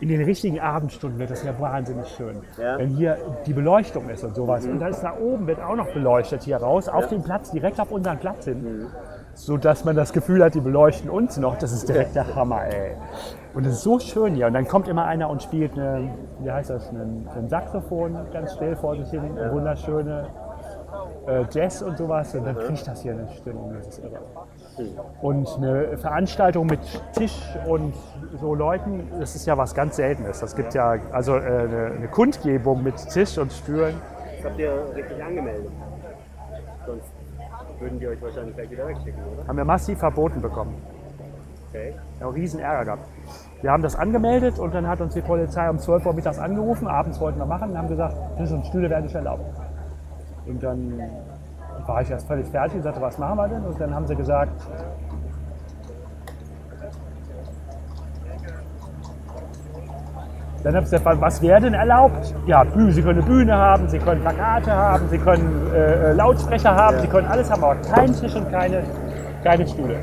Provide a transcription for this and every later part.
in den richtigen Abendstunden wird das ja wahnsinnig schön. Ja. Wenn hier die Beleuchtung ist und sowas. Und dann ist da oben wird auch noch beleuchtet hier raus, auf dem Platz, direkt auf unseren Platz hin. So dass man das Gefühl hat, die beleuchten uns noch. Das ist direkt der Hammer, ey. Und es ist so schön hier. Und dann kommt immer einer und spielt eine, wie heißt das, ein, ein Saxophon ganz still vor sich hin, eine wunderschöne äh, Jazz und sowas. Und dann kriegt das hier eine Stimmung. Das ist irre. Und eine Veranstaltung mit Tisch und so Leuten, das ist ja was ganz Seltenes. Das gibt ja also äh, eine, eine Kundgebung mit Tisch und Stühlen. Das habt ihr richtig angemeldet. Sonst würden die euch wahrscheinlich gleich wieder wegschicken, oder? Haben wir massiv verboten bekommen. Okay. Ja, riesen Ärger gehabt. Wir haben das angemeldet und dann hat uns die Polizei um 12 Uhr mittags angerufen. Abends wollten wir machen und haben gesagt, Tisch und Stühle werden nicht erlaubt. Und dann war ich erst völlig fertig und sagte, was machen wir denn? Und dann haben sie gesagt, dann habe ich gesagt, was wäre denn erlaubt? Ja, Sie können eine Bühne haben, Sie können Plakate haben, Sie können äh, äh, Lautsprecher haben, Sie können alles haben, aber keinen Tisch und keine, keine Stühle.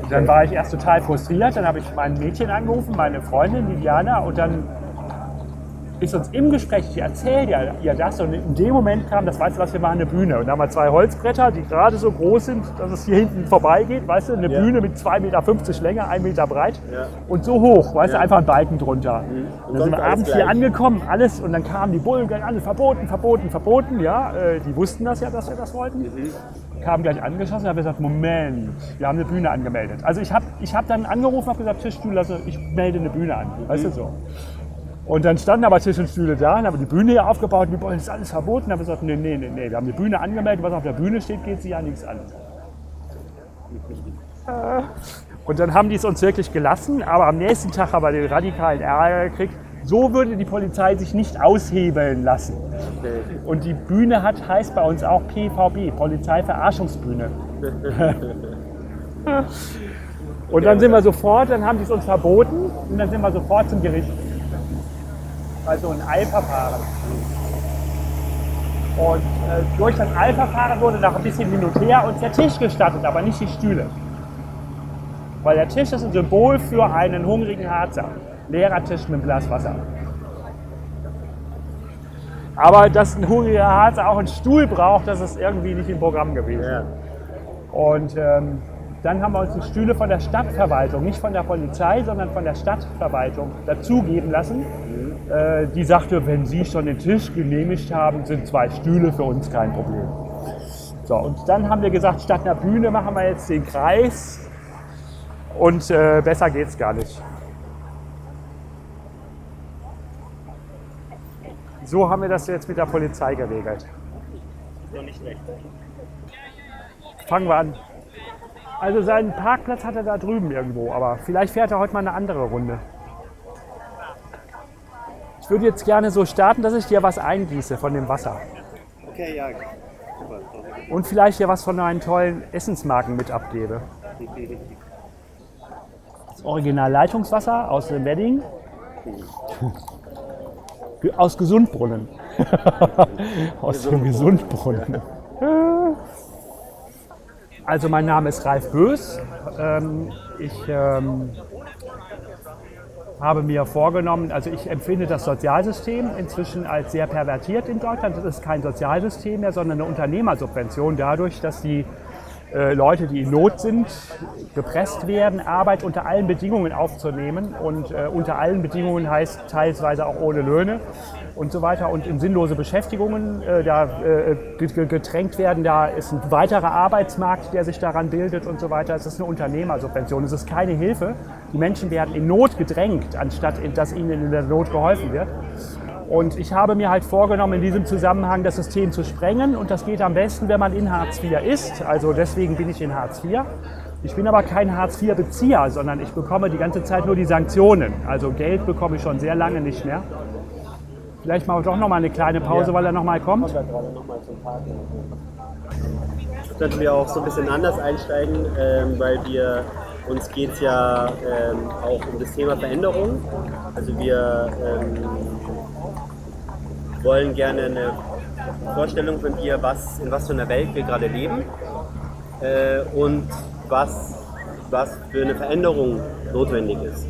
Und dann war ich erst total frustriert, dann habe ich mein Mädchen angerufen, meine Freundin, die Diana, und dann ist uns im Gespräch, ich erzähle ihr, ihr das, und in dem Moment kam, das weißt du was, wir machen eine Bühne. Und da haben wir zwei Holzbretter, die gerade so groß sind, dass es hier hinten vorbeigeht, weißt du, eine Ja. Bühne mit 2,50 Meter Länge, 1 Meter breit Ja. und so hoch, weißt du, Ja. einfach ein Balken drunter. Und Und dann sind wir abends hier gleich. angekommen, alles, und dann kamen die Bullen alle, verboten, verboten, verboten, ja, äh, die wussten das ja, dass wir das wollten. Mhm. Kamen gleich angeschossen und haben gesagt, Moment, wir haben eine Bühne angemeldet. Also ich habe ich hab dann angerufen und gesagt, Tisch, Stuhl, also ich melde eine Bühne an, weißt Mhm. du so. Und dann standen aber Tisch und Stühle da, dann haben wir die Bühne hier aufgebaut, die Bullen, das ist alles verboten. Dann haben wir gesagt, nee, nee, nee, nee, wir haben eine Bühne angemeldet, was auf der Bühne steht, geht sie ja nichts an. Äh, Und dann haben die es uns wirklich gelassen, aber am nächsten Tag haben wir den radikalen Ärger gekriegt. So würde die Polizei sich nicht aushebeln lassen. Und die Bühne hat, heißt bei uns auch PVB, Polizeiverarschungsbühne. und dann sind wir sofort, dann haben die es uns verboten und dann sind wir sofort zum Gericht. Also ein Eilverfahren. Und äh, durch das Eilverfahren wurde nach ein bisschen hin und her uns der Tisch gestattet, aber nicht die Stühle. Weil der Tisch ist ein Symbol für einen hungrigen Harzer. Leerer Tisch mit Glas Wasser. Aber dass ein hungriger Harzer auch einen Stuhl braucht, das ist irgendwie nicht im Programm gewesen. Ja. Und ähm, dann haben wir uns die Stühle von der Stadtverwaltung, nicht von der Polizei, sondern von der Stadtverwaltung dazugeben lassen. Äh, die sagte, wenn Sie schon den Tisch genehmigt haben, sind zwei Stühle für uns kein Problem. So, und dann haben wir gesagt, statt einer Bühne machen wir jetzt den Kreis. Und äh, besser geht's gar nicht. So haben wir das jetzt mit der Polizei geregelt. Ist doch nicht schlecht. Fangen wir an. Also seinen Parkplatz hat er da drüben irgendwo, aber vielleicht fährt er heute mal eine andere Runde. Ich würde jetzt gerne so starten, dass ich dir was eingieße von dem Wasser. Okay, ja. Super. Und vielleicht dir was von meinen tollen Essensmarken mit abgebe. Das Original Leitungswasser aus dem Wedding. Ge- Aus Gesundbrunnen. aus dem Gesundbrunnen. Also mein Name ist Ralf Bös. Ähm, ich ähm, habe mir vorgenommen, also ich empfinde das Sozialsystem inzwischen als sehr pervertiert in Deutschland. Das ist kein Sozialsystem mehr, sondern eine Unternehmersubvention dadurch, dass die äh, Leute, die in Not sind, gepresst werden, Arbeit unter allen Bedingungen aufzunehmen. Und äh, unter allen Bedingungen heißt teilweise auch ohne Löhne und so weiter und in sinnlose Beschäftigungen äh, da äh, ge- ge- gedrängt werden. Da ist ein weiterer Arbeitsmarkt, der sich daran bildet und so weiter. Es ist eine Unternehmersubvention. Es ist keine Hilfe. Die Menschen werden in Not gedrängt, anstatt dass ihnen in der Not geholfen wird. Und ich habe mir halt vorgenommen, in diesem Zusammenhang das System zu sprengen. Und das geht am besten, wenn man in Hartz IV ist. Also deswegen bin ich in Hartz IV. Ich bin aber kein Hartz IV-Bezieher, sondern ich bekomme die ganze Zeit nur die Sanktionen. Also Geld bekomme ich schon sehr lange nicht mehr. Vielleicht machen wir doch noch mal eine kleine Pause, weil er kommt. nochmal zum Parken. Könnten wir auch so ein bisschen anders einsteigen, ähm, weil wir uns geht es ja ähm, auch um das Thema Veränderung. Also wir ähm, wollen gerne eine Vorstellung von dir, was, in was für einer Welt wir gerade leben äh, und was, was für eine Veränderung notwendig ist.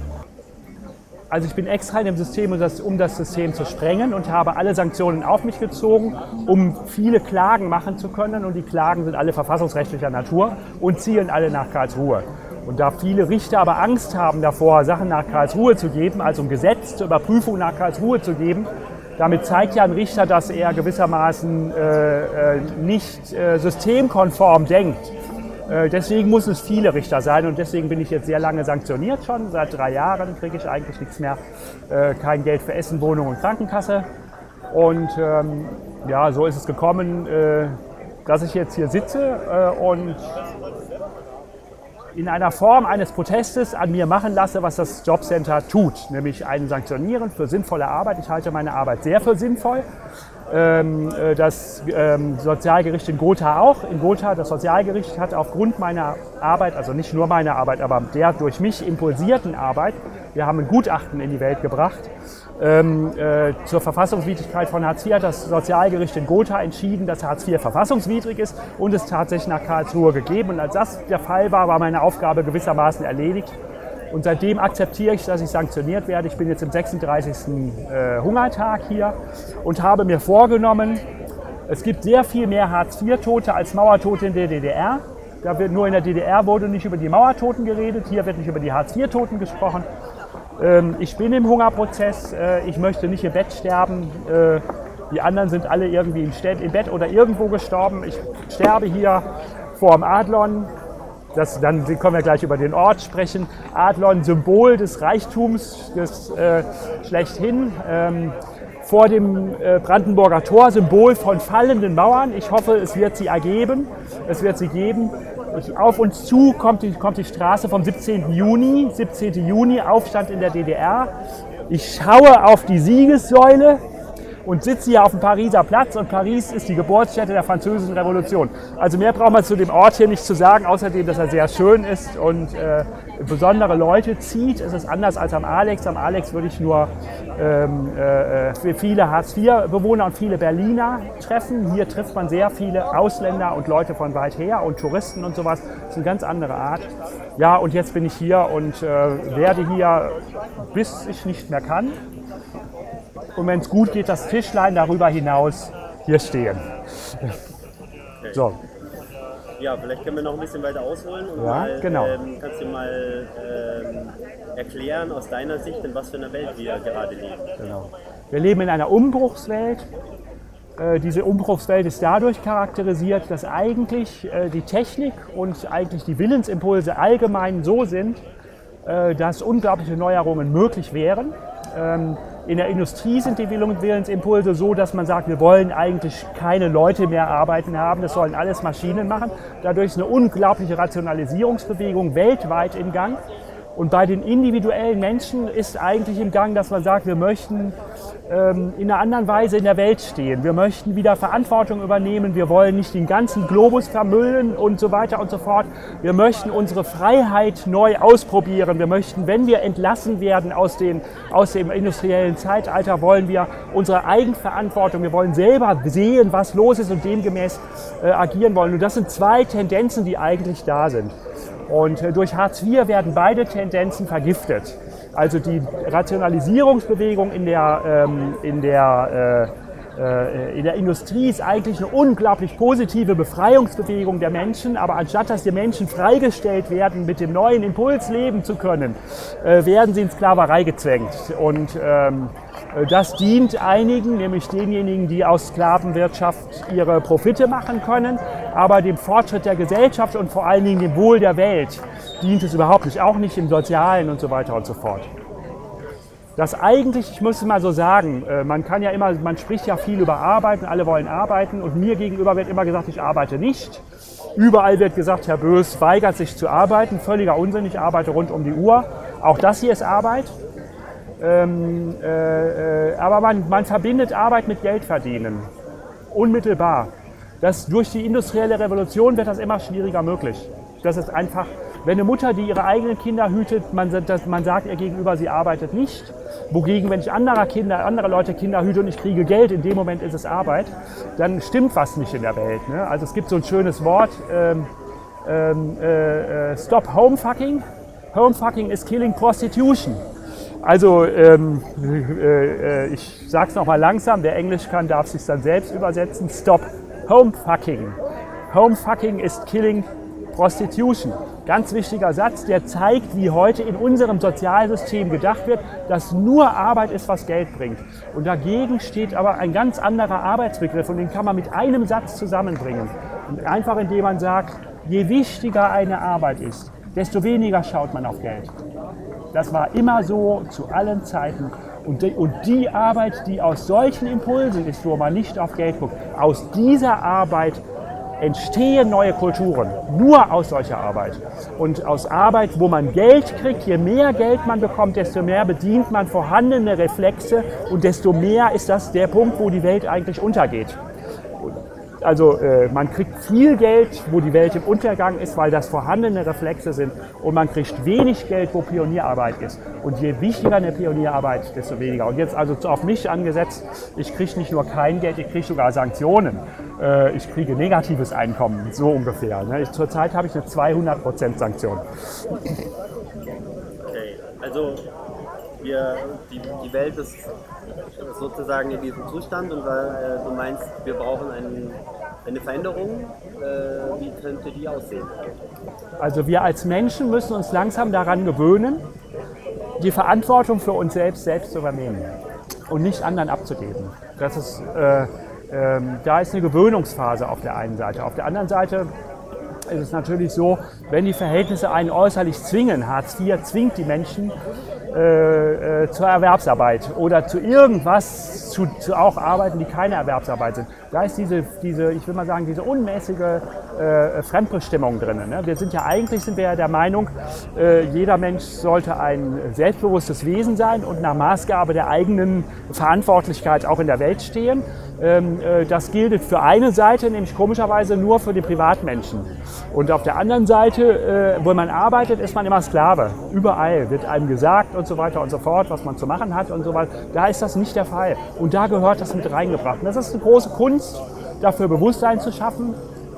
Also ich bin extra in dem System, um das, um das System zu sprengen und habe alle Sanktionen auf mich gezogen, um viele Klagen machen zu können. Und die Klagen sind alle verfassungsrechtlicher Natur und zielen alle nach Karlsruhe. Und da viele Richter aber Angst haben davor, Sachen nach Karlsruhe zu geben, also ein Gesetz zur Überprüfung nach Karlsruhe zu geben, damit zeigt ja ein Richter, dass er gewissermaßen äh, äh nicht äh, systemkonform denkt. Äh, deswegen muss es viele Richter sein und deswegen bin ich jetzt sehr lange sanktioniert schon. Seit drei Jahren kriege ich eigentlich nichts mehr. Äh, kein Geld für Essen, Wohnung und Krankenkasse. Und ähm, ja, so ist es gekommen, äh, dass ich jetzt hier sitze und in einer Form eines Protestes an mir machen lasse, was das Jobcenter tut, nämlich einen sanktionieren für sinnvolle Arbeit. Ich halte meine Arbeit sehr für sinnvoll. Ähm, äh, das ähm, Sozialgericht in Gotha auch. In Gotha, das Sozialgericht hat aufgrund meiner Arbeit, also nicht nur meiner Arbeit, aber der durch mich impulsierten Arbeit, wir haben ein Gutachten in die Welt gebracht, ähm, äh, zur Verfassungswidrigkeit von Hartz IV hat das Sozialgericht in Gotha entschieden, dass Hartz IV verfassungswidrig ist und es tatsächlich nach Karlsruhe gegeben. Und als das der Fall war, war meine Aufgabe gewissermaßen erledigt. Und seitdem akzeptiere ich, dass ich sanktioniert werde. Ich bin jetzt im 36. Äh, Hungertag hier und habe mir vorgenommen, es gibt sehr viel mehr Hartz-IV-Tote als Mauertote in der DDR. Da wird nur in der DDR wurde nicht über die Mauertoten geredet, hier wird nicht über die Hartz-IV-Toten gesprochen. Ähm, ich bin im Hungerprozess, äh, ich möchte nicht im Bett sterben. Äh, die anderen sind alle irgendwie im, im Bett oder irgendwo gestorben. Ich sterbe hier vor dem Adlon, das, dann können wir gleich über den Ort sprechen. Adlon, Symbol des Reichtums, des äh, schlechthin. Ähm, vor dem äh, Brandenburger Tor, Symbol von fallenden Mauern. Ich hoffe, es wird sie ergeben. Es wird sie geben. Auf uns zu kommt die, kommt die Straße vom 17. Juni. 17. Juni, Aufstand in der DDR. Ich schaue auf die Siegessäule und sitze hier auf dem Pariser Platz und Paris ist die Geburtsstätte der Französischen Revolution. Also mehr braucht man zu dem Ort hier nicht zu sagen, außerdem, dass er sehr schön ist und äh, besondere Leute zieht. Es ist anders als am Alex. Am Alex würde ich nur ähm, äh, viele Hartz-IV-Bewohner und viele Berliner treffen. Hier trifft man sehr viele Ausländer und Leute von weit her und Touristen und sowas. Das ist eine ganz andere Art. Ja, und jetzt bin ich hier und äh, werde hier, bis ich nicht mehr kann, und wenn es gut geht, das Tischlein darüber hinaus hier stehen. Okay. So. Ja, vielleicht können wir noch ein bisschen weiter ausholen und ja, mal, genau. ähm, kannst du mal ähm, erklären aus deiner Sicht, in was für einer Welt wir gerade leben. Genau. Wir leben in einer Umbruchswelt. Äh, diese Umbruchswelt ist dadurch charakterisiert, dass eigentlich äh, die Technik und eigentlich die Willensimpulse allgemein so sind, äh, dass unglaubliche Neuerungen möglich wären. Ähm, in der Industrie sind die Willensimpulse so, dass man sagt, wir wollen eigentlich keine Leute mehr arbeiten haben, das sollen alles Maschinen machen. Dadurch ist eine unglaubliche Rationalisierungsbewegung weltweit im Gang. Und bei den individuellen Menschen ist eigentlich im Gang, dass man sagt, wir möchten ähm, in einer anderen Weise in der Welt stehen. Wir möchten wieder Verantwortung übernehmen. Wir wollen nicht den ganzen Globus vermüllen und so weiter und so fort. Wir möchten unsere Freiheit neu ausprobieren. Wir möchten, wenn wir entlassen werden aus, den, aus dem industriellen Zeitalter, wollen wir unsere Eigenverantwortung, wir wollen selber sehen, was los ist und demgemäß äh, agieren wollen. Und das sind zwei Tendenzen, die eigentlich da sind. Und äh, durch Hartz IV werden beide Tendenzen vergiftet. Also die Rationalisierungsbewegung in der, ähm, in der äh, äh, in der Industrie ist eigentlich eine unglaublich positive Befreiungsbewegung der Menschen, aber anstatt dass die Menschen freigestellt werden, mit dem neuen Impuls leben zu können, äh, werden sie in Sklaverei gezwängt. Und ähm, äh, das dient einigen, nämlich denjenigen, die aus Sklavenwirtschaft ihre Profite machen können, aber dem Fortschritt der Gesellschaft und vor allen Dingen dem Wohl der Welt dient es überhaupt nicht, auch nicht im Sozialen und so weiter und so fort. Das eigentlich, ich muss es mal so sagen, äh, man kann ja immer, man spricht ja viel über Arbeiten, alle wollen arbeiten und mir gegenüber wird immer gesagt, ich arbeite nicht. Überall wird gesagt, Herr Bös weigert sich zu arbeiten, völliger Unsinn, ich arbeite rund um die Uhr. Auch das hier ist Arbeit. Ähm, äh, äh, aber man, man verbindet Arbeit mit Geld verdienen. Unmittelbar. Das, durch die industrielle Revolution wird das immer schwieriger möglich. Das ist einfach, wenn eine Mutter, die ihre eigenen Kinder hütet, man, das, man sagt ihr gegenüber, sie arbeitet nicht. Wogegen, wenn ich anderer Kinder, andere Leute Kinder hüte und ich kriege Geld, in dem Moment ist es Arbeit, dann stimmt was nicht in der Welt. Ne? Also es gibt so ein schönes Wort, ähm, ähm, äh, äh Stop Homefucking. Homefucking is killing prostitution. Also ähm, äh, ich sage es nochmal langsam, wer Englisch kann, darf sich dann selbst übersetzen. Stop Homefucking. Homefucking ist Killing Prostitution. Ganz wichtiger Satz, der zeigt, wie heute in unserem Sozialsystem gedacht wird, dass nur Arbeit ist, was Geld bringt. Und dagegen steht aber ein ganz anderer Arbeitsbegriff und den kann man mit einem Satz zusammenbringen. Und einfach indem man sagt, je wichtiger eine Arbeit ist, desto weniger schaut man auf Geld. Das war immer so zu allen Zeiten. Und die, und die Arbeit, die aus solchen Impulsen ist, wo man nicht auf Geld guckt, aus dieser Arbeit entstehen neue Kulturen. Nur aus solcher Arbeit. Und aus Arbeit, wo man Geld kriegt, je mehr Geld man bekommt, desto mehr bedient man vorhandene Reflexe und desto mehr ist das der Punkt, wo die Welt eigentlich untergeht. Also äh, man kriegt viel Geld, wo die Welt im Untergang ist, weil das vorhandene Reflexe sind. Und man kriegt wenig Geld, wo Pionierarbeit ist. Und je wichtiger eine Pionierarbeit, desto weniger. Und jetzt also auf mich angesetzt, ich kriege nicht nur kein Geld, ich kriege sogar Sanktionen. Äh, ich kriege negatives Einkommen, so ungefähr. Ne? Ich, zurzeit habe ich eine 200% Sanktion. Okay, also wir, die, die Welt ist sozusagen in diesem Zustand und äh, du meinst, wir brauchen einen, eine Veränderung. Äh, wie könnte die aussehen? Also wir als Menschen müssen uns langsam daran gewöhnen, die Verantwortung für uns selbst selbst zu übernehmen und nicht anderen abzugeben. Das ist, äh, äh, da ist eine Gewöhnungsphase auf der einen Seite. Auf der anderen Seite ist es natürlich so, wenn die Verhältnisse einen äußerlich zwingen, Hartz IV zwingt die Menschen, äh, äh, zur Erwerbsarbeit oder zu irgendwas, zu, zu, auch Arbeiten, die keine Erwerbsarbeit sind. Da ist diese, diese ich will mal sagen, diese unmäßige äh, Fremdbestimmung drin. Ne? Wir sind ja eigentlich sind wir ja der Meinung, äh, jeder Mensch sollte ein selbstbewusstes Wesen sein und nach Maßgabe der eigenen Verantwortlichkeit auch in der Welt stehen. Ähm, äh, das gilt für eine Seite, nämlich komischerweise nur für die Privatmenschen. Und auf der anderen Seite, äh, wo man arbeitet, ist man immer Sklave. Überall wird einem gesagt und so weiter und so fort, was man zu machen hat und so weiter. Da ist das nicht der Fall. Und da gehört das mit reingebracht. Und das ist eine große Kunst, dafür Bewusstsein zu schaffen,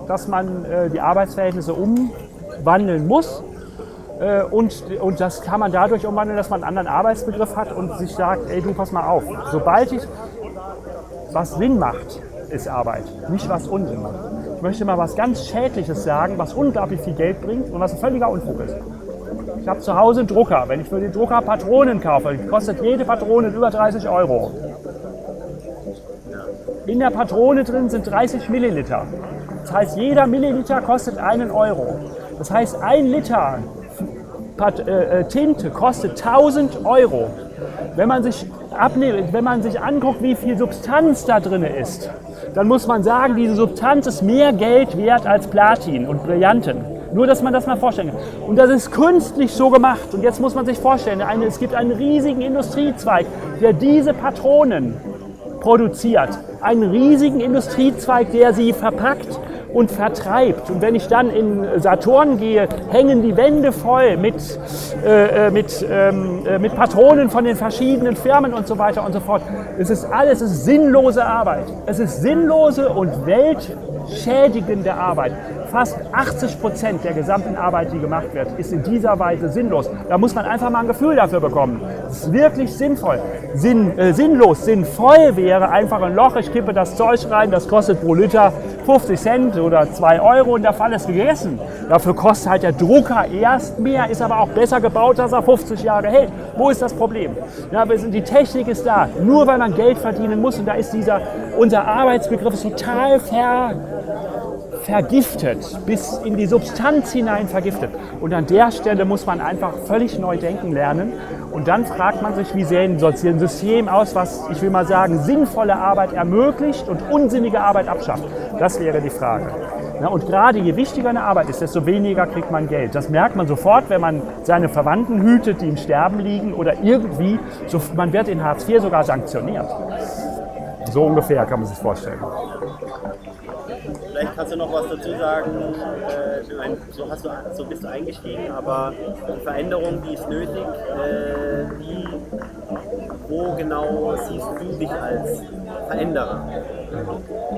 dass man äh, die Arbeitsverhältnisse umwandeln muss. Und, und das kann man dadurch umwandeln, dass man einen anderen Arbeitsbegriff hat und sich sagt, ey du, pass mal auf, sobald ich was Sinn macht, ist Arbeit, nicht was Unsinn macht. Ich möchte mal was ganz Schädliches sagen, was unglaublich viel Geld bringt und was ein völliger Unfug ist. Ich habe zu Hause einen Drucker. Wenn ich für den Drucker Patronen kaufe, kostet jede Patrone über 30 Euro. In der Patrone drin sind 30 Milliliter. Das heißt, jeder Milliliter kostet einen Euro. Das heißt, ein Liter äh, äh, Tinte kostet 1000 Euro. Wenn man sich abnimmt, wenn man sich anguckt, wie viel Substanz da drin ist, dann muss man sagen, diese Substanz ist mehr Geld wert als Platin und Brillanten. Nur, dass man das mal vorstellen kann. Und das ist künstlich so gemacht. Und jetzt muss man sich vorstellen, eine, es gibt einen riesigen Industriezweig, der diese Patronen produziert. Einen riesigen Industriezweig, der sie verpackt und vertreibt. Und wenn ich dann in Saturn gehe, hängen die Wände voll mit, äh, äh, mit, ähm, äh, mit Patronen von den verschiedenen Firmen und so weiter und so fort. Es ist alles, es ist sinnlose Arbeit. Es ist sinnlose und weltschädigende Arbeit. Fast 80 Prozent der gesamten Arbeit, die gemacht wird, ist in dieser Weise sinnlos. Da muss man einfach mal ein Gefühl dafür bekommen. Es ist wirklich sinnvoll. Sinn, äh, sinnlos, sinnvoll wäre einfach ein Loch, ich kippe das Zeug rein, das kostet pro Liter 50 Cent oder 2 Euro und der Fall ist gegessen. Dafür kostet halt der Drucker erst mehr, ist aber auch besser gebaut, dass er 50 Jahre hält. Wo ist das Problem? Ja, die Technik ist da. Nur weil man Geld verdienen muss und da ist dieser, unser Arbeitsbegriff ist total ver vergiftet, bis in die Substanz hinein vergiftet. Und an der Stelle muss man einfach völlig neu denken lernen. Und dann fragt man sich, wie sähe ein System aus, was, ich will mal sagen, sinnvolle Arbeit ermöglicht und unsinnige Arbeit abschafft. Das wäre die Frage. Ja, und gerade je wichtiger eine Arbeit ist, desto weniger kriegt man Geld. Das merkt man sofort, wenn man seine Verwandten hütet, die im Sterben liegen oder irgendwie, so, man wird in Hartz IV sogar sanktioniert. So ungefähr kann man sich vorstellen. Vielleicht kannst du noch was dazu sagen. Äh, so, hast du, so bist du eingestiegen, aber die Veränderung, die ist nötig. Äh, die, wo genau siehst du dich als Veränderer?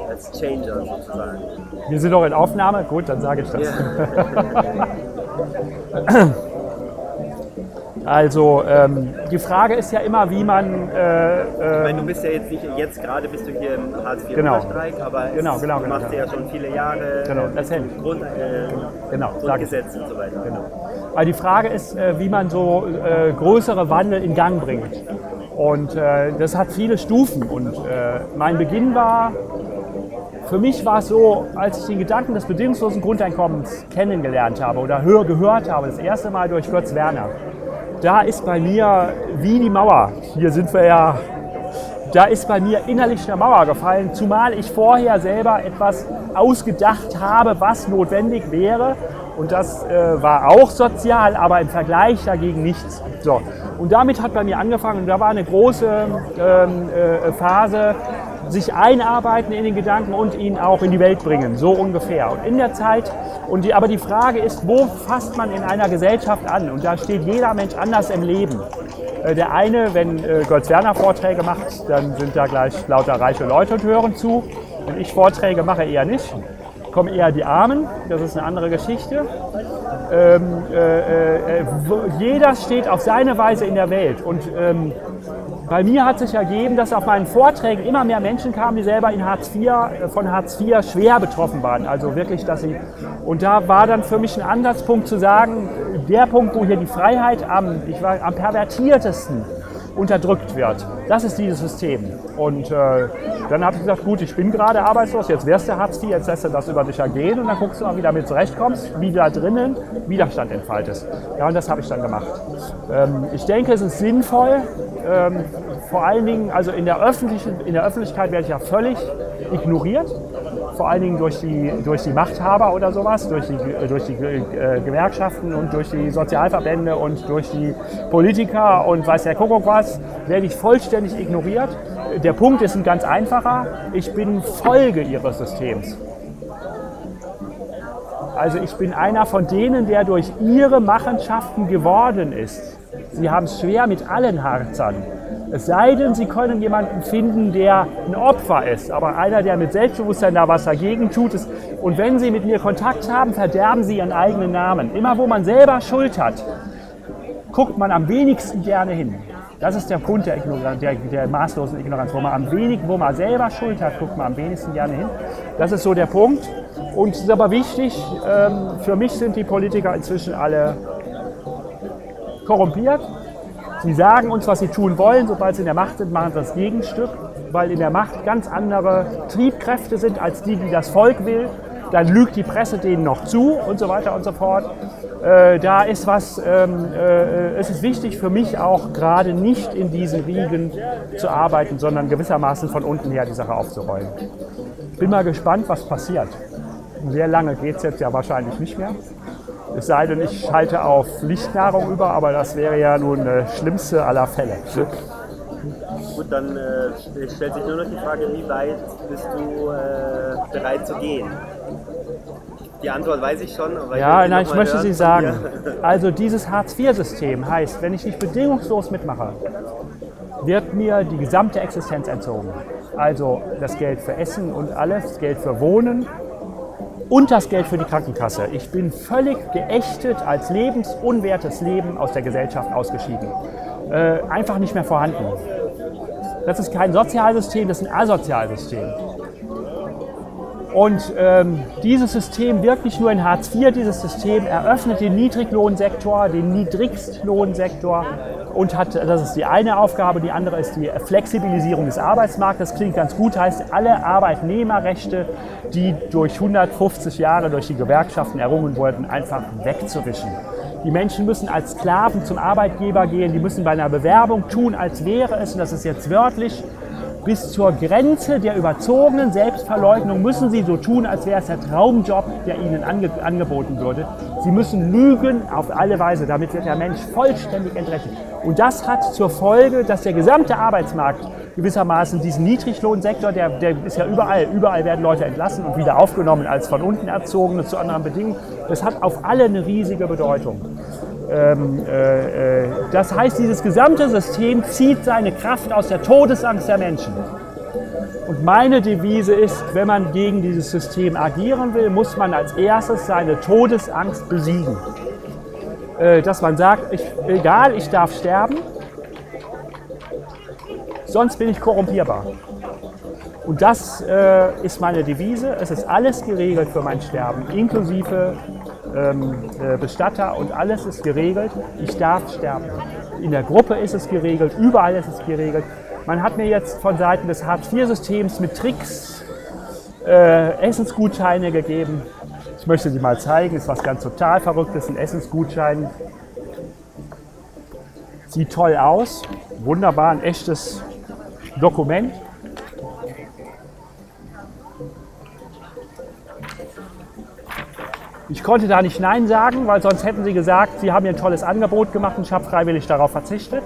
Als Changer sozusagen. Wir sind doch in Aufnahme, gut, dann sage ich das. Ja. Also ähm, die Frage ist ja immer, wie man. Äh, äh, ich meine, du bist ja jetzt nicht, jetzt gerade bist du hier im Hartz IV genau. Streik, aber genau, genau, du machst genau. ja schon viele Jahre genau, erzähl. Grund, äh, genau, Grundgesetz und so weiter. Genau. Aber die Frage ist, äh, wie man so äh, größere Wandel in Gang bringt. Und äh, das hat viele Stufen. Und äh, mein Beginn war für mich war es so, als ich den Gedanken des bedingungslosen Grundeinkommens kennengelernt habe oder höher gehört habe, das erste Mal durch Götz Werner, da ist bei mir wie die Mauer, hier sind wir ja, da ist bei mir innerlich eine Mauer gefallen, zumal ich vorher selber etwas ausgedacht habe, was notwendig wäre. Und das äh, war auch sozial, aber im Vergleich dagegen nichts. So. Und damit hat bei mir angefangen, und da war eine große ähm, äh, Phase, sich einarbeiten in den Gedanken und ihn auch in die Welt bringen, so ungefähr. Und in der Zeit, und die, aber die Frage ist, wo fasst man in einer Gesellschaft an? Und da steht jeder Mensch anders im Leben. Äh, der eine, wenn äh, Götz-Werner Vorträge macht, dann sind da gleich lauter reiche Leute und hören zu. Wenn ich Vorträge mache, eher nicht. Kommen eher die Armen, das ist eine andere Geschichte. Ähm, äh, äh, jeder steht auf seine Weise in der Welt. Und ähm, bei mir hat sich ergeben, dass auf meinen Vorträgen immer mehr Menschen kamen, die selber in Hartz IV, äh, von Hartz IV schwer betroffen waren. Also wirklich, dass sie. Und da war dann für mich ein Ansatzpunkt zu sagen, der Punkt, wo hier die Freiheit am, ich war, am pervertiertesten unterdrückt wird. Das ist dieses System. Und äh, dann habe ich gesagt, gut, ich bin gerade arbeitslos, jetzt wärst du Hartz IV, jetzt lässt du das über dich ergehen und dann guckst du mal, wie du damit zurechtkommst, wie da drinnen Widerstand entfaltest. Ja, und das habe ich dann gemacht. Ähm, ich denke, es ist sinnvoll, ähm, vor allen Dingen, also in der, öffentlichen, in der Öffentlichkeit werde ich ja völlig ignoriert vor allen Dingen durch die, durch die Machthaber oder sowas, durch die, durch die äh, Gewerkschaften und durch die Sozialverbände und durch die Politiker und weiß der Kuckuck was, werde ich vollständig ignoriert. Der Punkt ist ein ganz einfacher. Ich bin Folge ihres Systems. Also ich bin einer von denen, der durch ihre Machenschaften geworden ist. Sie haben es schwer mit allen Harzern. Es sei denn, Sie können jemanden finden, der ein Opfer ist, aber einer, der mit Selbstbewusstsein da was dagegen tut. Ist. Und wenn Sie mit mir Kontakt haben, verderben Sie Ihren eigenen Namen. Immer wo man selber Schuld hat, guckt man am wenigsten gerne hin. Das ist der Grund der, der, der, maßlosen Ignoranz. Wo man am wenig, wo man selber Schuld hat, guckt man am wenigsten gerne hin. Das ist so der Punkt. Und es ist aber wichtig, ähm, für mich sind die Politiker inzwischen alle korrumpiert. Sie sagen uns, was sie tun wollen. Sobald sie in der Macht sind, machen sie das Gegenstück, weil in der Macht ganz andere Triebkräfte sind als die, die das Volk will. Dann lügt die Presse denen noch zu und so weiter und so fort. Äh, da ist was, ähm, äh, es ist wichtig für mich auch gerade nicht in diesen Riegen zu arbeiten, sondern gewissermaßen von unten her die Sache aufzurollen. Bin mal gespannt, was passiert. Sehr lange geht es jetzt ja wahrscheinlich nicht mehr. Es sei denn, ich schalte auf Lichtnahrung über, aber das wäre ja nun das schlimmste aller Fälle. Gut, dann äh, stellt sich nur noch die Frage, wie weit bist du äh, bereit zu gehen? Die Antwort weiß ich schon. Aber ja, ich nein, ich möchte Sie sagen. Also dieses Hartz-IV-System heißt, wenn ich nicht bedingungslos mitmache, wird mir die gesamte Existenz entzogen. Also das Geld für Essen und alles, das Geld für Wohnen, und das Geld für die Krankenkasse. Ich bin völlig geächtet als lebensunwertes Leben aus der Gesellschaft ausgeschieden. Äh, einfach nicht mehr vorhanden. Das ist kein Sozialsystem, das ist ein Asozialsystem. Und ähm, dieses System wirkt nicht nur in Hartz IV, dieses System eröffnet den Niedriglohnsektor, den Niedrigstlohnsektor und hat, das ist die eine Aufgabe, die andere ist die Flexibilisierung des Arbeitsmarktes. Das klingt ganz gut, heißt alle Arbeitnehmerrechte, die durch 150 Jahre durch die Gewerkschaften errungen wurden, einfach wegzuwischen. Die Menschen müssen als Sklaven zum Arbeitgeber gehen, die müssen bei einer Bewerbung tun, als wäre es, und das ist jetzt wörtlich, bis zur Grenze der überzogenen Selbstverleugnung müssen sie so tun, als wäre es der Traumjob, der ihnen ange angeboten würde. Sie müssen lügen auf alle Weise, damit wird der Mensch vollständig entrechtet. Und das hat zur Folge, dass der gesamte Arbeitsmarkt gewissermaßen diesen Niedriglohnsektor, der, der ist ja überall, überall werden Leute entlassen und wieder aufgenommen als von unten erzogene zu anderen Bedingungen. Das hat auf alle eine riesige Bedeutung. Ähm, äh, äh, das heißt, dieses gesamte System zieht seine Kraft aus der Todesangst der Menschen. Und meine Devise ist, wenn man gegen dieses System agieren will, muss man als erstes seine Todesangst besiegen. äh, dass man sagt, ich, egal, ich darf sterben, sonst bin ich korrumpierbar. Und das äh, ist meine Devise. Es ist alles geregelt für mein Sterben, inklusive ähm, äh, Bestatter und alles ist geregelt. Ich darf sterben. In der Gruppe ist es geregelt, überall ist es geregelt. Man hat mir jetzt von Seiten des Hartz-IV-Systems mit Tricks äh, Essensgutscheine gegeben. Ich möchte sie mal zeigen, ist was ganz total Verrücktes, ein Essensgutschein. Sieht toll aus, wunderbar, ein echtes Dokument. Ich konnte da nicht Nein sagen, weil sonst hätten sie gesagt, sie haben mir ein tolles Angebot gemacht und ich habe freiwillig darauf verzichtet.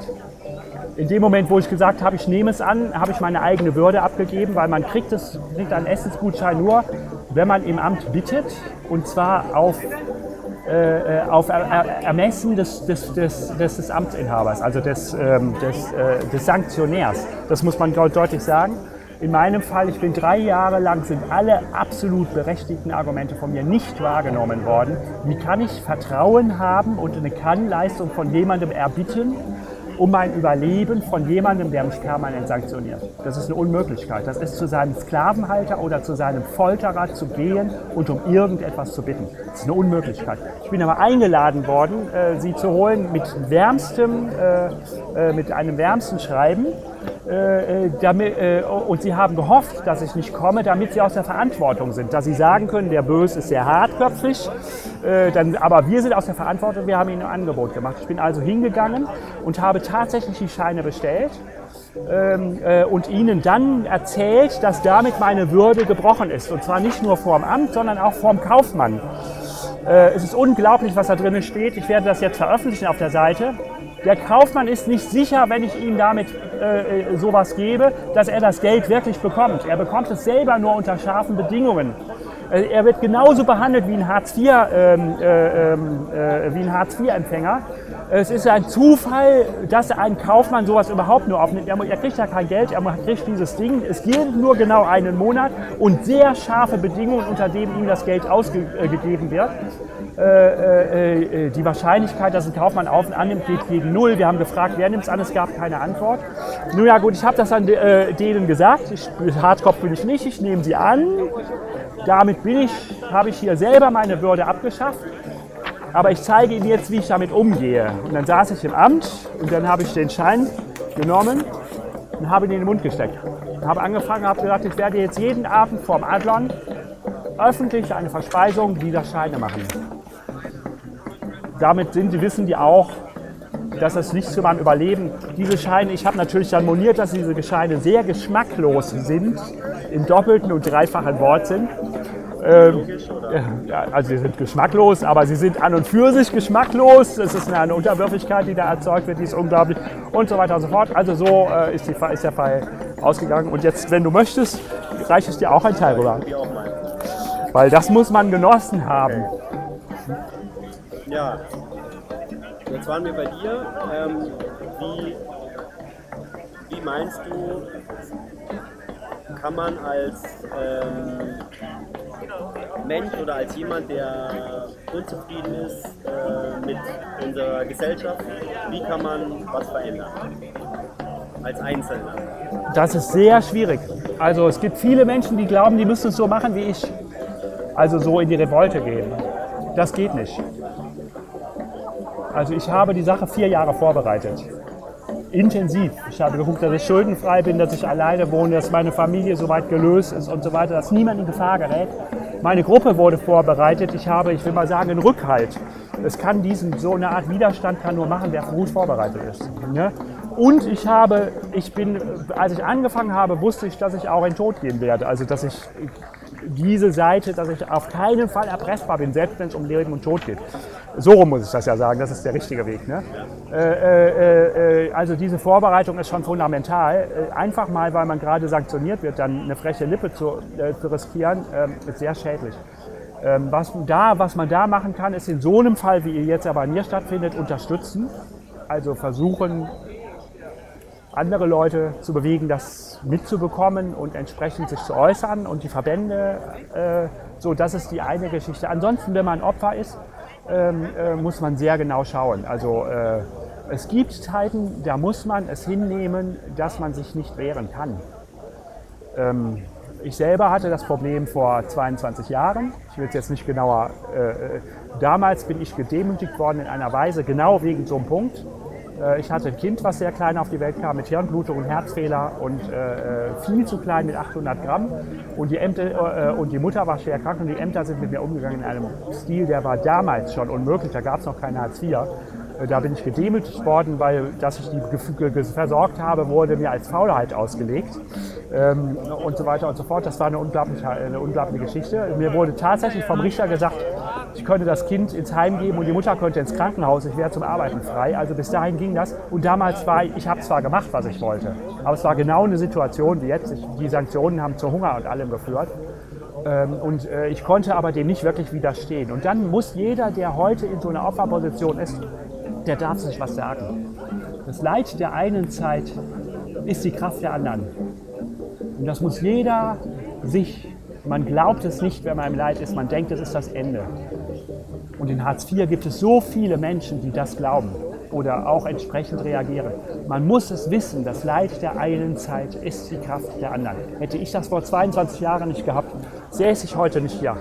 In dem Moment, wo ich gesagt habe, ich nehme es an, habe ich meine eigene Würde abgegeben, weil man kriegt, es, kriegt einen Essensgutschein nur, wenn man im Amt bittet und zwar auf, äh, auf Ermessen des, des, des, des, Amtsinhabers, also des, ähm, des, äh, des Sanktionärs. Das muss man deutlich sagen. In meinem Fall, ich bin drei Jahre lang, sind alle absolut berechtigten Argumente von mir nicht wahrgenommen worden. Wie kann ich Vertrauen haben und eine Kannleistung von jemandem erbitten, um mein Überleben von jemandem, der mich permanent sanktioniert. Das ist eine Unmöglichkeit. Das ist zu seinem Sklavenhalter oder zu seinem Folterer zu gehen und um irgendetwas zu bitten. Das ist eine Unmöglichkeit. Ich bin aber eingeladen worden, äh, sie zu holen mit wärmstem, äh, äh, mit einem wärmsten Schreiben. Äh, äh, damit, äh, und sie haben gehofft, dass ich nicht komme, damit sie aus der Verantwortung sind. Dass sie sagen können, der Böse ist sehr hartköpfig, dann, aber wir sind aus der Verantwortung, wir haben ihnen ein Angebot gemacht. Ich bin also hingegangen und habe tatsächlich die Scheine bestellt ähm, äh, und ihnen dann erzählt, dass damit meine Würde gebrochen ist. Und zwar nicht nur vorm Amt, sondern auch vorm Kaufmann. Äh, es ist unglaublich, was da drin steht. Ich werde das jetzt veröffentlichen auf der Seite. Der Kaufmann ist nicht sicher, wenn ich ihm damit äh, äh, sowas gebe, dass er das Geld wirklich bekommt. Er bekommt es selber nur unter scharfen Bedingungen. Äh, er wird genauso behandelt wie ein Hartz-IV-Empfänger. Ähm, äh, ähm, äh, es ist ein Zufall, dass ein Kaufmann sowas überhaupt nur aufnimmt. Er, er, kriegt ja kein Geld, er kriegt dieses Ding. Es gilt nur genau einen Monat und sehr scharfe Bedingungen, unter denen ihm das Geld ausgegeben wird. Äh, äh, die Wahrscheinlichkeit, dass ein Kaufmann auf und annimmt, geht gegen null. Wir haben gefragt, wer nimmt es an, es gab keine Antwort. Nun ja gut, ich habe das dann äh, denen gesagt. Ich, Hardkopf bin ich nicht, ich nehme sie an. Damit bin ich, habe ich hier selber meine Würde abgeschafft. Aber ich zeige Ihnen jetzt, wie ich damit umgehe. Und dann saß ich im Amt und dann habe ich den Schein genommen und habe ihn in den Mund gesteckt. Und habe angefangen, habe gesagt, ich werde jetzt jeden Abend vorm Adlon öffentlich eine Verspeisung dieser Scheine machen. Damit sind, die, wissen die auch, dass es nicht zu meinem Überleben, diese Scheine, ich habe natürlich dann moniert, dass diese Scheine sehr geschmacklos sind, im doppelten und dreifachen Wortsinn. Ähm, ja, also sie sind geschmacklos, aber sie sind an und für sich geschmacklos. Es ist eine Unterwürfigkeit, die da erzeugt wird, die ist unglaublich und so weiter und so fort. Also so äh, ist, die, ist, der Fall ausgegangen. Und jetzt, wenn du möchtest, reiche ich dir auch ein Teil rüber. Weil das muss man genossen haben. Ja, jetzt waren wir bei dir. Ähm, wie, wie meinst du, kann man als ähm, Mensch oder als jemand, der unzufrieden ist äh, mit unserer Gesellschaft, wie kann man was verändern? Als Einzelner. Das ist sehr schwierig. Also es gibt viele Menschen, die glauben, die müssen es so machen wie ich. Also so in die Revolte gehen. Das geht nicht. Also ich habe die Sache vier Jahre vorbereitet intensiv. Ich habe geguckt, dass ich schuldenfrei bin, dass ich alleine wohne, dass meine Familie soweit gelöst ist und so weiter, dass niemand in Gefahr gerät. Meine Gruppe wurde vorbereitet. Ich habe, ich will mal sagen, einen Rückhalt. Es kann diesen, so eine Art Widerstand kann nur machen, wer gut vorbereitet ist. Ne? Und ich habe, ich bin, als ich angefangen habe, wusste ich, dass ich auch in den Tod gehen werde. Also, dass ich diese Seite, dass ich auf keinen Fall erpressbar bin, selbst wenn es um Leben und Tod geht. So rum muss ich das ja sagen, das ist der richtige Weg. Ne? Äh, äh, äh, also diese Vorbereitung ist schon fundamental. Äh, einfach mal, weil man gerade sanktioniert wird, dann eine freche Lippe zu, äh, zu riskieren, ähm, ist sehr schädlich. Ähm, was, da, was man da machen kann, ist in so einem Fall, wie ihr jetzt aber mir stattfindet, unterstützen. Also versuchen, andere Leute zu bewegen, das mitzubekommen und entsprechend sich zu äußern und die Verbände, äh, so das ist die eine Geschichte. Ansonsten, wenn man Opfer ist, ähm, äh, muss man sehr genau schauen. Also äh, es gibt Zeiten, da muss man es hinnehmen, dass man sich nicht wehren kann. Ähm, ich selber hatte das Problem vor 22 Jahren. Ich will es jetzt nicht genauer. Äh, äh, damals bin ich gedemütigt worden in einer Weise, genau wegen so einem Punkt. Äh, ich hatte ein Kind, was sehr klein auf die Welt kam, mit Hirnblutung und Herzfehler und äh, äh viel zu klein mit 800 Gramm. Und die, Ämter, äh, und die Mutter war schwer krank und die Ämter sind mit mir umgegangen in einem Stil, der war damals schon unmöglich. Da gab es noch kein Hartz IV. Äh, da bin ich gedemütigt worden, weil dass ich die versorgt habe, wurde mir als Faulheit ausgelegt ähm, und so weiter und so fort. Das war eine unglaubliche, eine unglaubliche Geschichte. Mir wurde tatsächlich vom Richter gesagt, ich könnte das Kind ins Heim geben und die Mutter könnte ins Krankenhaus. Ich wäre zum Arbeiten frei. Also bis dahin ging das. Und damals war ich, ich habe zwar gemacht, was ich wollte, aber es war genau eine Situation wie jetzt. Die Sanktionen haben zu Hunger und allem geführt. Ähm, und äh, ich konnte aber dem nicht wirklich widerstehen. Und dann muss jeder, der heute in so einer Opferposition ist, der darf sich was sagen. Das Leid der einen Zeit ist die Kraft der anderen. Und das muss jeder sich, man glaubt es nicht, wenn man im Leid ist, man denkt, es ist das Ende. Und in Hartz IV gibt es so viele Menschen, die das glauben oder auch entsprechend reagieren. Man muss es wissen, das Leid der einen Zeit ist die Kraft der anderen. Hätte ich das vor 22 Jahren nicht gehabt, säße ich heute nicht hier.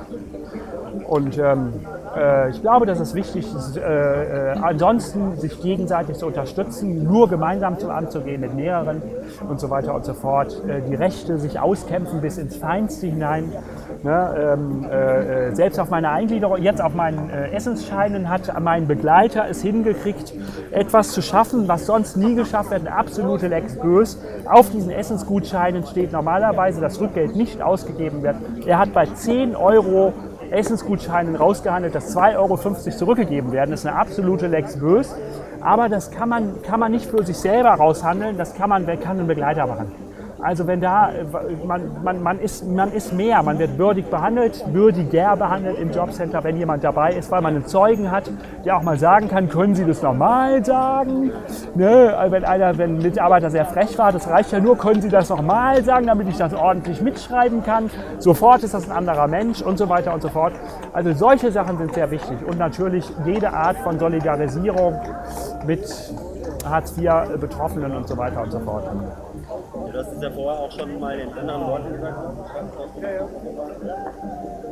Und ähm, äh, ich glaube, dass es wichtig ist, äh, äh, ansonsten sich gegenseitig zu unterstützen, nur gemeinsam zu gehen mit mehreren und so weiter und so fort. Äh, die Rechte sich auskämpfen bis ins Feinste hinein. Ne, ähm, äh, selbst auf meiner Eingliederung, jetzt auf meinen Essensscheinen hat mein Begleiter es hingekriegt, etwas zu schaffen, was sonst nie geschafft wird, eine absolute Lex Bös. Auf diesen Essensgutscheinen steht normalerweise, dass Rückgeld nicht ausgegeben wird. Er hat bei 10 Euro Essensgutscheinen rausgehandelt, dass 2,50 Euro zurückgegeben werden. Das ist eine absolute Lex Bös. Aber das kann man, kann man nicht für sich selber raushandeln, das kann man, kann ein Begleiter machen. Also wenn da, man, man, man, ist, man ist mehr, man wird würdig behandelt, würdiger behandelt im Jobcenter, wenn jemand dabei ist, weil man einen Zeugen hat, der auch mal sagen kann, können Sie das nochmal sagen? Ne? Also wenn, einer, wenn ein Mitarbeiter sehr frech war, das reicht ja nur, können Sie das nochmal sagen, damit ich das ordentlich mitschreiben kann. Sofort ist das ein anderer Mensch und so weiter und so fort. Also solche Sachen sind sehr wichtig und natürlich jede Art von Solidarisierung mit Hartz-IV-Betroffenen und so weiter und so fort. Du hast es ja vorher auch schon mal in anderen Worten gesagt,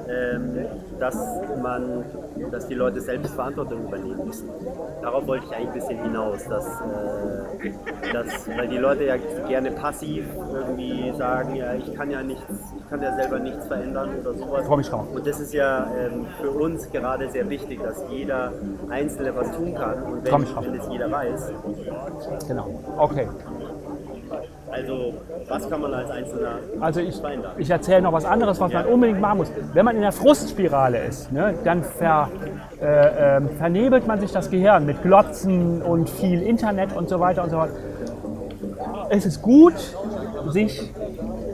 ähm, dass man, dass die Leute selbst Verantwortung übernehmen müssen. Darauf wollte ich eigentlich ein bisschen hinaus, dass, äh, dass weil die Leute ja gerne passiv irgendwie sagen, ja, ich kann ja nichts, ich kann ja selber nichts verändern oder sowas. Drauf. Und das ist ja ähm, für uns gerade sehr wichtig, dass jeder Einzelne was tun kann. Und wenn, wenn es jeder weiß. Genau. Okay. Also, was kann man als Einzelner Also ich, ich erzähle noch was anderes, was man unbedingt machen muss. Wenn man in der Frustspirale ist, ne, dann ver, äh, äh, vernebelt man sich das Gehirn mit Glotzen und viel Internet und so weiter und so fort. Es ist gut, sich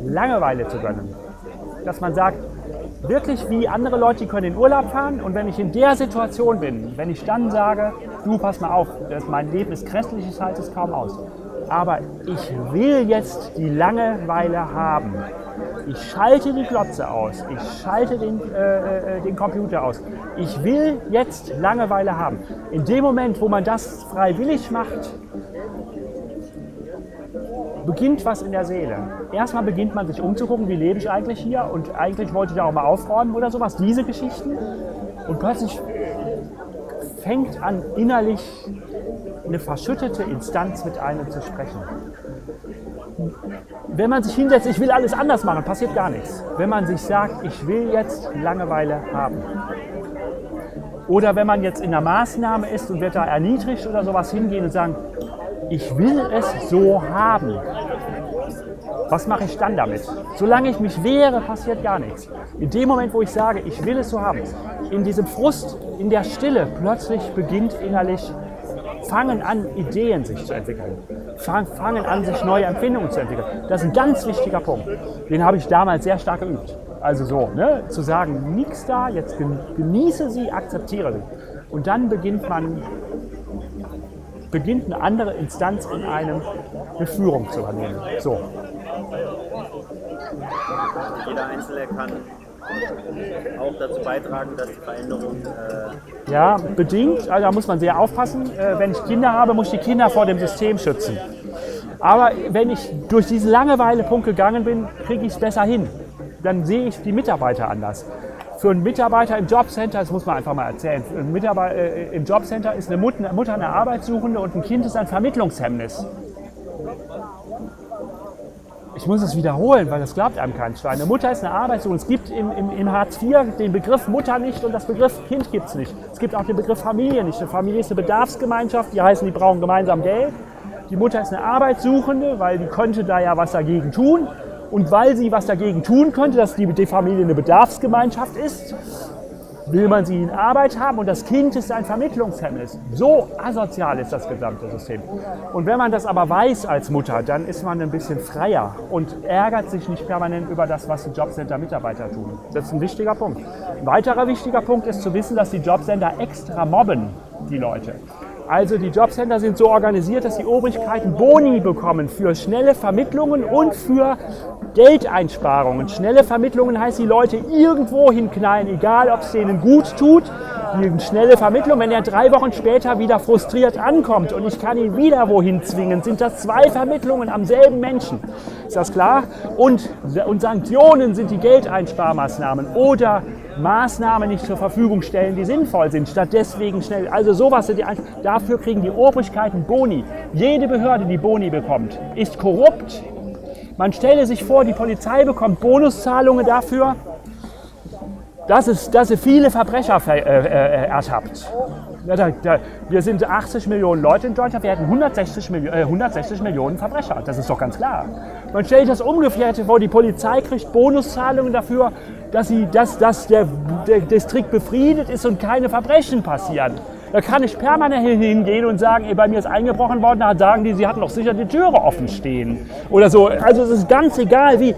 Langeweile zu gönnen. Dass man sagt, wirklich wie andere Leute, die können in Urlaub fahren und wenn ich in der Situation bin, wenn ich dann sage, du pass mal auf, mein Leben ist grässlich, ich halte es kaum aus aber ich will jetzt die Langeweile haben. Ich schalte die Glotze aus, ich schalte den, äh, äh, den Computer aus. Ich will jetzt Langeweile haben. In dem Moment, wo man das freiwillig macht, beginnt was in der Seele. Erstmal beginnt man sich umzugucken, wie lebe ich eigentlich hier und eigentlich wollte ich auch mal aufräumen oder sowas, diese Geschichten. Und plötzlich fängt an innerlich eine verschüttete Instanz mit einem zu sprechen. Wenn man sich hinsetzt, ich will alles anders machen, passiert gar nichts. Wenn man sich sagt, ich will jetzt Langeweile haben. Oder wenn man jetzt in der Maßnahme ist und wird da erniedrigt oder sowas hingehen und sagen, ich will es so haben. Was mache ich dann damit? Solange ich mich wehre, passiert gar nichts. In dem Moment, wo ich sage, ich will es so haben, in diesem Frust, in der Stille, plötzlich beginnt innerlich fangen an, Ideen sich zu entwickeln, fangen an, sich neue Empfindungen zu entwickeln. Das ist ein ganz wichtiger Punkt. Den habe ich damals sehr stark geübt. Also so, ne, zu sagen, nichts da, jetzt genieße sie, akzeptiere sie. Und dann beginnt man, beginnt eine andere Instanz in einem eine Führung zu übernehmen. So. Jeder Einzelne kann auch dazu beitragen, dass die Veränderung. Äh ja, bedingt. Also da muss man sehr aufpassen. Äh, wenn ich Kinder habe, muss ich die Kinder vor dem System schützen. Aber wenn ich durch diesen Langeweilepunkt gegangen bin, kriege ich es besser hin. Dann sehe ich die Mitarbeiter anders. Für einen Mitarbeiter im Jobcenter, das muss man einfach mal erzählen, ein Mitarbeiter äh, im Jobcenter ist eine Mutter, Mutter eine Arbeitssuchende und ein Kind ist ein Vermittlungshemmnis. Ich muss es wiederholen, weil das glaubt einem kein Schwein. Eine Mutter ist eine Arbeitssuchende. Es gibt im, im, im Hartz IV den Begriff Mutter nicht und das Begriff Kind gibt es nicht. Es gibt auch den Begriff Familie nicht. Eine Familie ist eine Bedarfsgemeinschaft, die heißen, die brauchen gemeinsam Geld. Die Mutter ist eine Arbeitssuchende, weil die könnte da ja was dagegen tun. Und weil sie was dagegen tun könnte, dass die Familie eine Bedarfsgemeinschaft ist, will man sie in Arbeit haben und das Kind ist ein Vermittlungshemmnis. So asozial ist das gesamte System. Und wenn man das aber weiß als Mutter, dann ist man ein bisschen freier und ärgert sich nicht permanent über das, was die Jobcenter-Mitarbeiter tun. Das ist ein wichtiger Punkt. Ein weiterer wichtiger Punkt ist zu wissen, dass die Jobcenter extra mobben, die Leute. Also die Jobcenter sind so organisiert, dass die Obrigkeiten Boni bekommen für schnelle Vermittlungen und für Geldeinsparungen. Schnelle Vermittlungen heißt, die Leute irgendwo hinknallen, egal ob es denen gut tut. Die schnelle Vermittlung, wenn er drei Wochen später wieder frustriert ankommt und ich kann ihn wieder wohin zwingen, sind das zwei Vermittlungen am selben Menschen. Ist das klar? Und, und Sanktionen sind die Geldeinsparmaßnahmen oder Maßnahmen nicht zur Verfügung stellen, die sinnvoll sind, statt deswegen schnell. Also sowas sind die Dafür kriegen die Obrigkeiten Boni. Jede Behörde, die Boni bekommt, ist korrupt. Man stelle sich vor, die Polizei bekommt Bonuszahlungen dafür, dass, es, dass sie viele Verbrecher äh, äh, ertappt. Da, da, wir sind 80 Millionen Leute in Deutschland, wir hätten 160, Milli äh, 160 Millionen Verbrecher. Das ist doch ganz klar. Man stellt sich das umgekehrt vor, die Polizei kriegt Bonuszahlungen dafür, dass, sie, dass, dass der, der Distrikt befriedet ist und keine Verbrechen passieren. Da kann ich permanent hingehen und sagen, ey, bei mir ist eingebrochen worden, da sagen die, sie hatten doch sicher die Türe offen stehen. Oder so. Also es ist ganz egal, wie.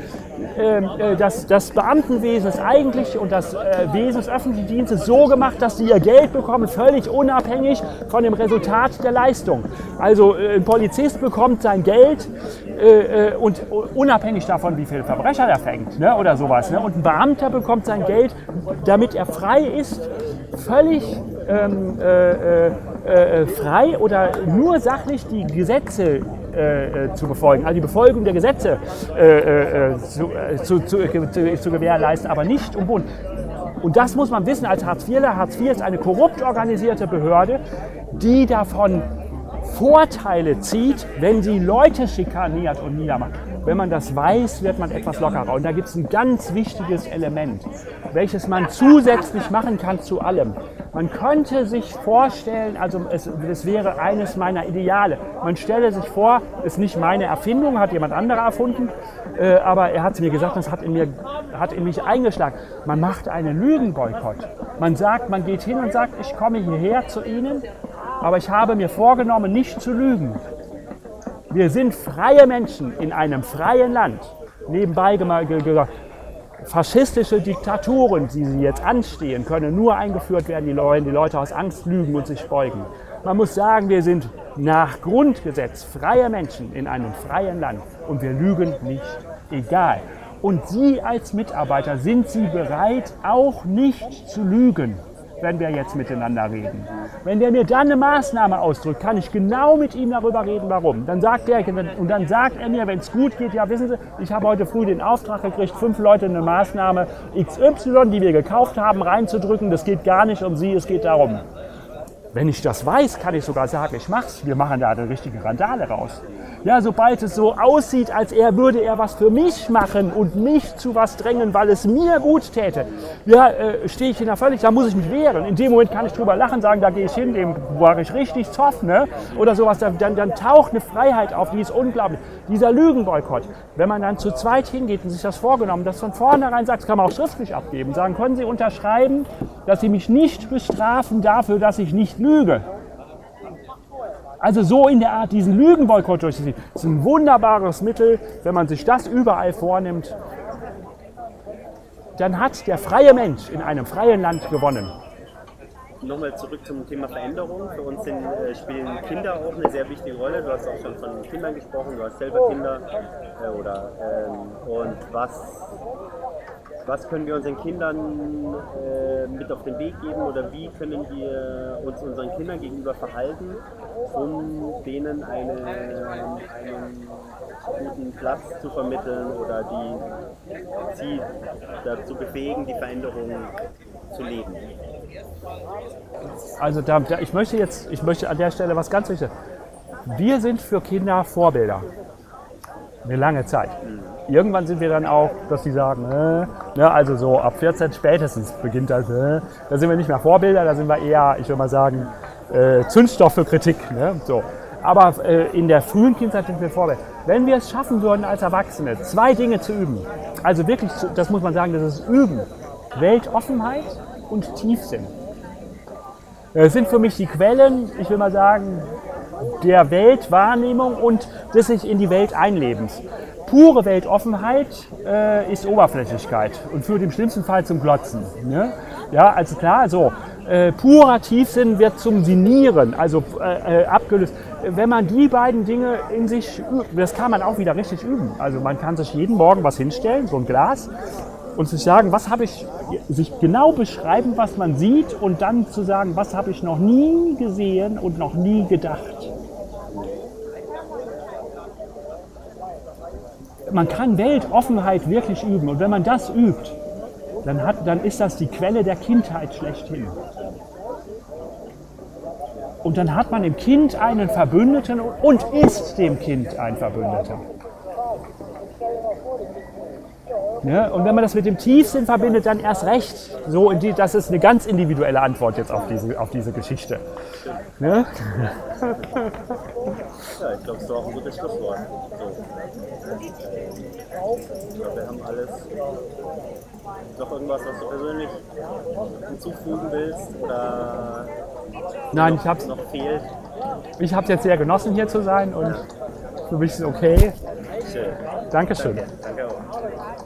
Ähm, äh, das, das Beamtenwesen ist eigentlich und das äh, Wesen des öffentlichen Dienstes so gemacht, dass sie ihr Geld bekommen, völlig unabhängig von dem Resultat der Leistung. Also äh, ein Polizist bekommt sein Geld äh, äh und unabhängig davon, wie viel Verbrecher er fängt ne, oder sowas. Ne? Und ein Beamter bekommt sein Geld, damit er frei ist, völlig ähm, äh, frei oder nur sachlich die Gesetze äh, äh, zu befolgen, also die Befolgung der Gesetze äh, äh zu, äh, zu, zu, zu, gewährleisten, aber nicht um Bund. Und das muss man wissen als Hartz IVler. Hartz IV ist eine korrupt organisierte Behörde, die davon Vorteile zieht, wenn sie Leute schikaniert und niedermacht. Wenn man das weiß, wird man etwas lockerer. Und da gibt es ein ganz wichtiges Element, welches man zusätzlich machen kann zu allem. Man könnte sich vorstellen, also es, es wäre eines meiner Ideale. Man stelle sich vor, ist nicht meine Erfindung, hat jemand anderer erfunden, äh, aber er hat es mir gesagt, das hat in, mir, hat in mich eingeschlagen. Man macht einen Lügenboykott. Man sagt, man geht hin und sagt, ich komme hierher zu Ihnen, aber ich habe mir vorgenommen, nicht zu lügen. Wir sind freie Menschen in einem freien Land. Nebenbei gesagt, faschistische Diktaturen, die sie jetzt anstehen, können nur eingeführt werden, die Leute, die Leute aus Angst lügen und sich beugen. Man muss sagen, wir sind nach Grundgesetz freie Menschen in einem freien Land und wir lügen nicht, egal. Und Sie als Mitarbeiter, sind Sie bereit, auch nicht zu lügen? Wenn wir jetzt miteinander reden. Wenn der mir dann eine Maßnahme ausdrückt, kann ich genau mit ihm darüber reden, warum. Dann sagt er, und dann sagt er mir, wenn es gut geht, ja wissen Sie, ich habe heute früh den Auftrag gekriegt, fünf Leute eine Maßnahme XY, die wir gekauft haben, reinzudrücken. Das geht gar nicht um Sie, es geht darum. Wenn ich das weiß, kann ich sogar sagen, ich mach's. Wir machen da eine richtige Randale raus. Ja, sobald es so aussieht, als er würde er was für mich machen und mich zu was drängen, weil es mir gut täte, ja, äh, stehe ich in der völlig, da muss ich mich wehren. In dem Moment kann ich drüber lachen, sagen, da gehe ich hin, dem war ich richtig zoff, ne? Oder sowas. Dann, dann taucht eine Freiheit auf, die ist unglaublich. Dieser Lügenboykott, wenn man dann zu zweit hingeht und sich das vorgenommen, das von vornherein sagt, das kann man auch schriftlich abgeben, sagen, können Sie unterschreiben, dass Sie mich nicht bestrafen dafür, dass ich nicht lüge. Also so in der Art diesen Lügenboykott durchzuziehen, ist ein wunderbares Mittel, wenn man sich das überall vornimmt. Dann hat der freie Mensch in einem freien Land gewonnen. Nochmal zurück zum Thema Veränderung. Für uns sind, äh, spielen Kinder auch eine sehr wichtige Rolle. Du hast auch schon von Kindern gesprochen, du hast selber Kinder. Äh, oder, ähm, und was was können wir unseren Kindern äh, mit auf den Weg geben oder wie können wir uns unseren Kindern gegenüber verhalten, um denen eine, einen guten Platz zu vermitteln oder die, sie dazu befähigen, die Veränderung zu leben. Also da, da, ich möchte jetzt, ich möchte an der Stelle was ganz wichtig. Wir sind für Kinder Vorbilder. Eine lange Zeit. Irgendwann sind wir dann auch, dass sie sagen, äh, ne, also so ab 14 spätestens beginnt das, äh, da sind wir nicht mehr Vorbilder, da sind wir eher, ich würde mal sagen, äh, Zündstoff für Kritik. Ne? So. Aber äh, in der frühen Kindheit sind wir Vorbilder. Wenn wir es schaffen würden als Erwachsene, zwei Dinge zu üben, also wirklich, das muss man sagen, das ist Üben. Weltoffenheit und Tiefsinn. Das sind für mich die Quellen, ich will mal sagen, der Weltwahrnehmung und des sich in die Welt einlebens. Pure Weltoffenheit äh, ist Oberflächlichkeit und führt im schlimmsten Fall zum Glotzen. Ne? Ja, also klar, so. Äh, purer Tiefsinn wird zum Sinieren, also äh, äh abgelöst. Wenn man die beiden Dinge in sich übt, das kann man auch wieder richtig üben. Also man kann sich jeden Morgen was hinstellen, so ein Glas, und sich sagen, was habe ich, sich genau beschreiben, was man sieht und dann zu sagen, was habe ich noch nie gesehen und noch nie gedacht. Man kann Weltoffenheit wirklich üben und wenn man das übt, dann, hat, dann ist das die Quelle der Kindheit schlechthin. Und dann hat man im Kind einen Verbündeten und ist dem Kind ein Verbündeter. Ne? Und wenn man das mit dem Tiefsinn verbindet, dann erst recht. So, die, das ist eine ganz individuelle Antwort jetzt auf diese, auf diese Geschichte. Ne? Ja, ich glaube, das ist auch ein gutes Schlusswort. So. Ich glaube, wir haben alles. Noch irgendwas, was du persönlich hinzufügen willst? Oder Nein, ich habe noch fehlt? Ich habe es jetzt sehr genossen, hier zu sein und für mich ist es okay. Schön. Dankeschön. Danke auch.